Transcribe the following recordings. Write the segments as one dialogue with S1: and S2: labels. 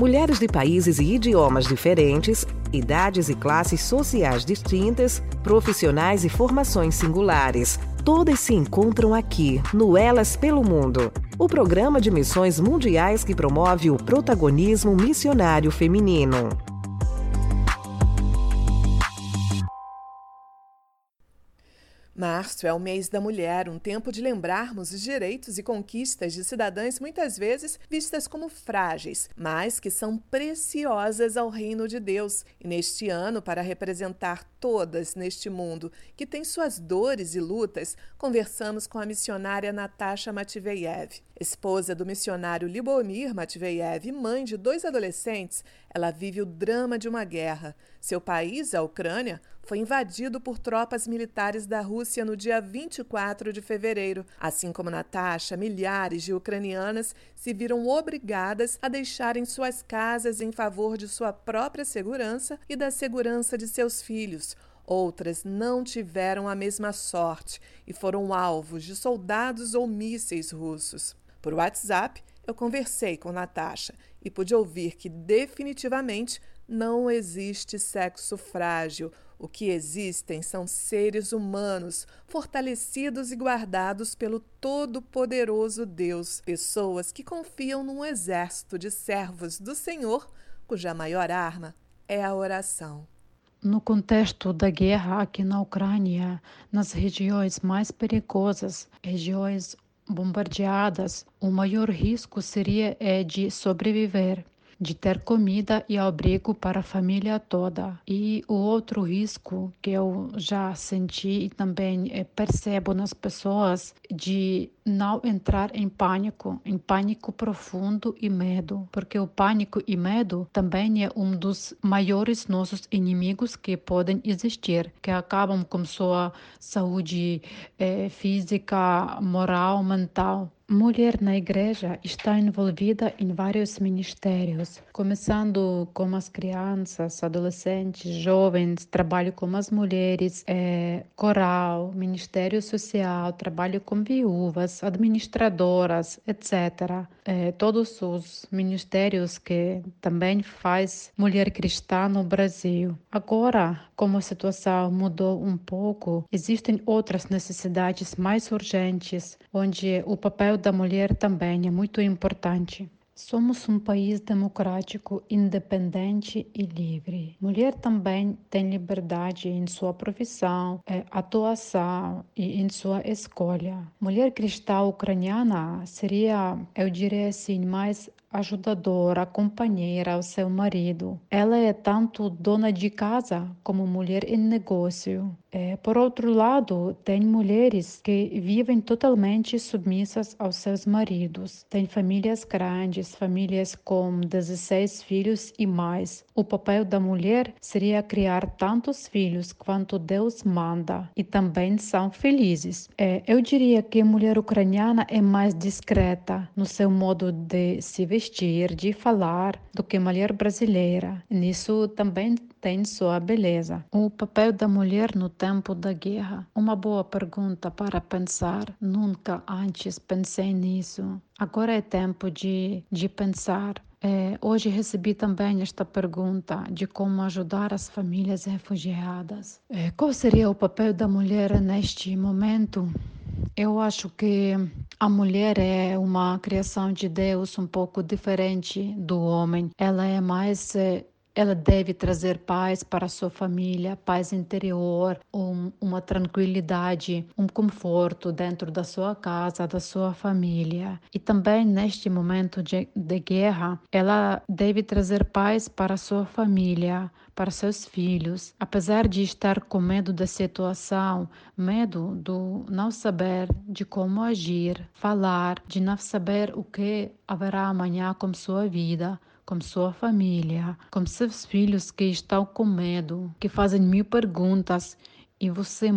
S1: Mulheres de países e idiomas diferentes, idades e classes sociais distintas, profissionais e formações singulares. Todas se encontram aqui, no Elas pelo Mundo, o programa de missões mundiais que promove o protagonismo missionário feminino.
S2: Março é o mês da mulher, um tempo de lembrarmos os direitos e conquistas de cidadãs muitas vezes vistas como frágeis, mas que são preciosas ao reino de Deus. E neste ano, para representar todas neste mundo que tem suas dores e lutas, conversamos com a missionária Natasha Matveyev. Esposa do missionário Libomir Matveyev e mãe de dois adolescentes, ela vive o drama de uma guerra. Seu país, a Ucrânia, foi invadido por tropas militares da Rússia no dia 24 de fevereiro. Assim como Natasha, milhares de ucranianas se viram obrigadas a deixarem suas casas em favor de sua própria segurança e da segurança de seus filhos. Outras não tiveram a mesma sorte e foram alvos de soldados ou mísseis russos. Por WhatsApp, eu conversei com Natasha e pude ouvir que definitivamente não existe sexo frágil. O que existem são seres humanos, fortalecidos e guardados pelo Todo-Poderoso Deus, pessoas que confiam num exército de servos do Senhor, cuja maior arma é a oração.
S3: No contexto da guerra aqui na Ucrânia, nas regiões mais perigosas, regiões bombardeadas, o maior risco seria é de sobreviver de ter comida e abrigo para a família toda. E o outro risco que eu já senti e também eh, percebo nas pessoas de não entrar em pânico, em pânico profundo e medo, porque o pânico e medo também é um dos maiores nossos inimigos que podem existir, que acabam com sua saúde eh, física, moral, mental. Mulher na igreja está envolvida em vários ministérios, começando com as crianças, adolescentes, jovens, trabalho com as mulheres, é, coral, ministério social, trabalho com viúvas, administradoras, etc. É, todos os ministérios que também faz mulher cristã no Brasil. Agora, como a situação mudou um pouco, existem outras necessidades mais urgentes, onde o papel da mulher também é muito importante. Somos um país democrático, independente e livre. Mulher também tem liberdade em sua profissão, é, atuação e em sua escolha. Mulher cristã ucraniana seria, eu diria assim, mais ajudadora, companheira ao seu marido. Ela é tanto dona de casa como mulher em negócio. É, por outro lado, tem mulheres que vivem totalmente submissas aos seus maridos. Tem famílias grandes, famílias com 16 filhos e mais. O papel da mulher seria criar tantos filhos quanto Deus manda e também são felizes. É, eu diria que a mulher ucraniana é mais discreta no seu modo de se vestir, de falar, do que a mulher brasileira. Nisso também tem sua beleza. O papel da mulher no tempo da guerra? Uma boa pergunta para pensar. Nunca antes pensei nisso. Agora é tempo de, de pensar. É, hoje recebi também esta pergunta de como ajudar as famílias refugiadas. É, qual seria o papel da mulher neste momento? Eu acho que a mulher é uma criação de Deus um pouco diferente do homem. Ela é mais é, ela deve trazer paz para a sua família, paz interior, um, uma tranquilidade, um conforto dentro da sua casa, da sua família. E também neste momento de, de guerra, ela deve trazer paz para a sua família, para seus filhos, apesar de estar com medo da situação, medo do não saber de como agir, falar, de não saber o que haverá amanhã com sua vida como sua família, como seus filhos que estão com medo, que fazem mil perguntas. E você,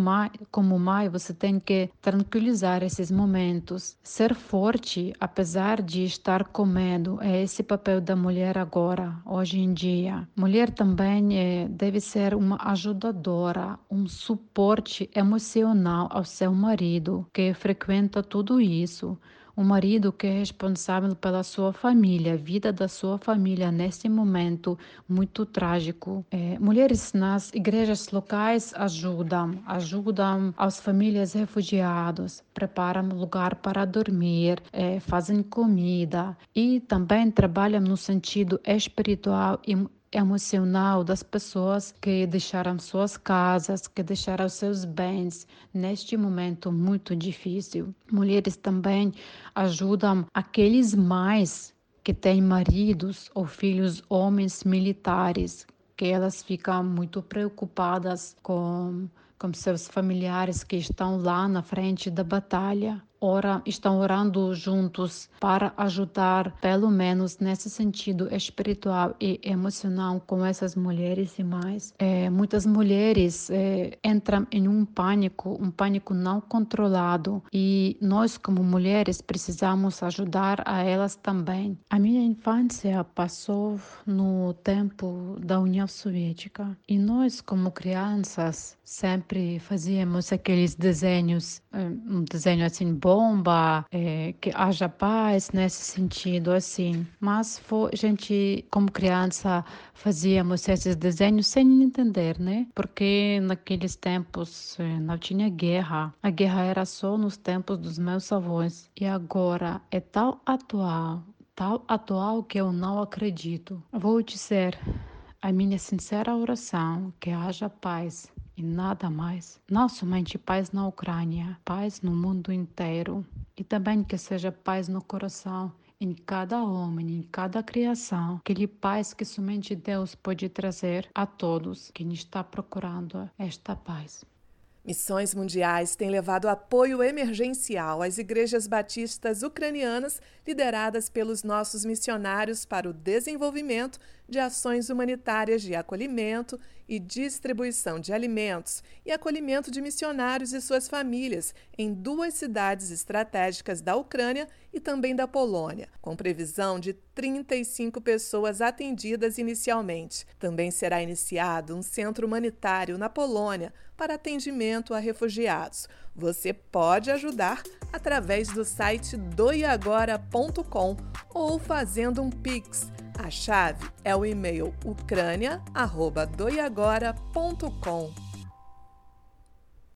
S3: como mãe, você tem que tranquilizar esses momentos. Ser forte, apesar de estar com medo, é esse papel da mulher agora, hoje em dia. Mulher também é, deve ser uma ajudadora, um suporte emocional ao seu marido, que frequenta tudo isso um marido que é responsável pela sua família, a vida da sua família nesse momento muito trágico. É, mulheres nas igrejas locais ajudam, ajudam as famílias refugiadas, preparam lugar para dormir, é, fazem comida e também trabalham no sentido espiritual e emocional das pessoas que deixaram suas casas, que deixaram seus bens neste momento muito difícil. Mulheres também ajudam aqueles mais que têm maridos ou filhos homens militares, que elas ficam muito preocupadas com com seus familiares que estão lá na frente da batalha ora, estão orando juntos para ajudar, pelo menos nesse sentido espiritual e emocional, com essas mulheres e mais. É, muitas mulheres é, entram em um pânico, um pânico não controlado, e nós, como mulheres, precisamos ajudar a elas também. A minha infância passou no tempo da União Soviética e nós, como crianças, sempre fazíamos aqueles desenhos, é, um desenho assim bom bomba, é, que haja paz nesse sentido, assim. Mas foi, a gente, como criança, fazíamos esses desenhos sem entender, né? Porque naqueles tempos é, não tinha guerra. A guerra era só nos tempos dos meus avós. E agora é tão atual, tão atual que eu não acredito. Vou dizer a minha sincera oração que haja paz e nada mais. Não somente paz na Ucrânia, paz no mundo inteiro e também que seja paz no coração em cada homem, em cada criação, aquele paz que somente Deus pode trazer a todos quem está procurando esta paz.
S2: Missões Mundiais têm levado apoio emergencial às igrejas batistas ucranianas lideradas pelos nossos missionários para o desenvolvimento de ações humanitárias de acolhimento e distribuição de alimentos e acolhimento de missionários e suas famílias em duas cidades estratégicas da Ucrânia e também da Polônia, com previsão de 35 pessoas atendidas inicialmente. Também será iniciado um centro humanitário na Polônia para atendimento a refugiados. Você pode ajudar através do site doiagora.com ou fazendo um Pix a chave é o e-mail ucrânia.doiagora.com.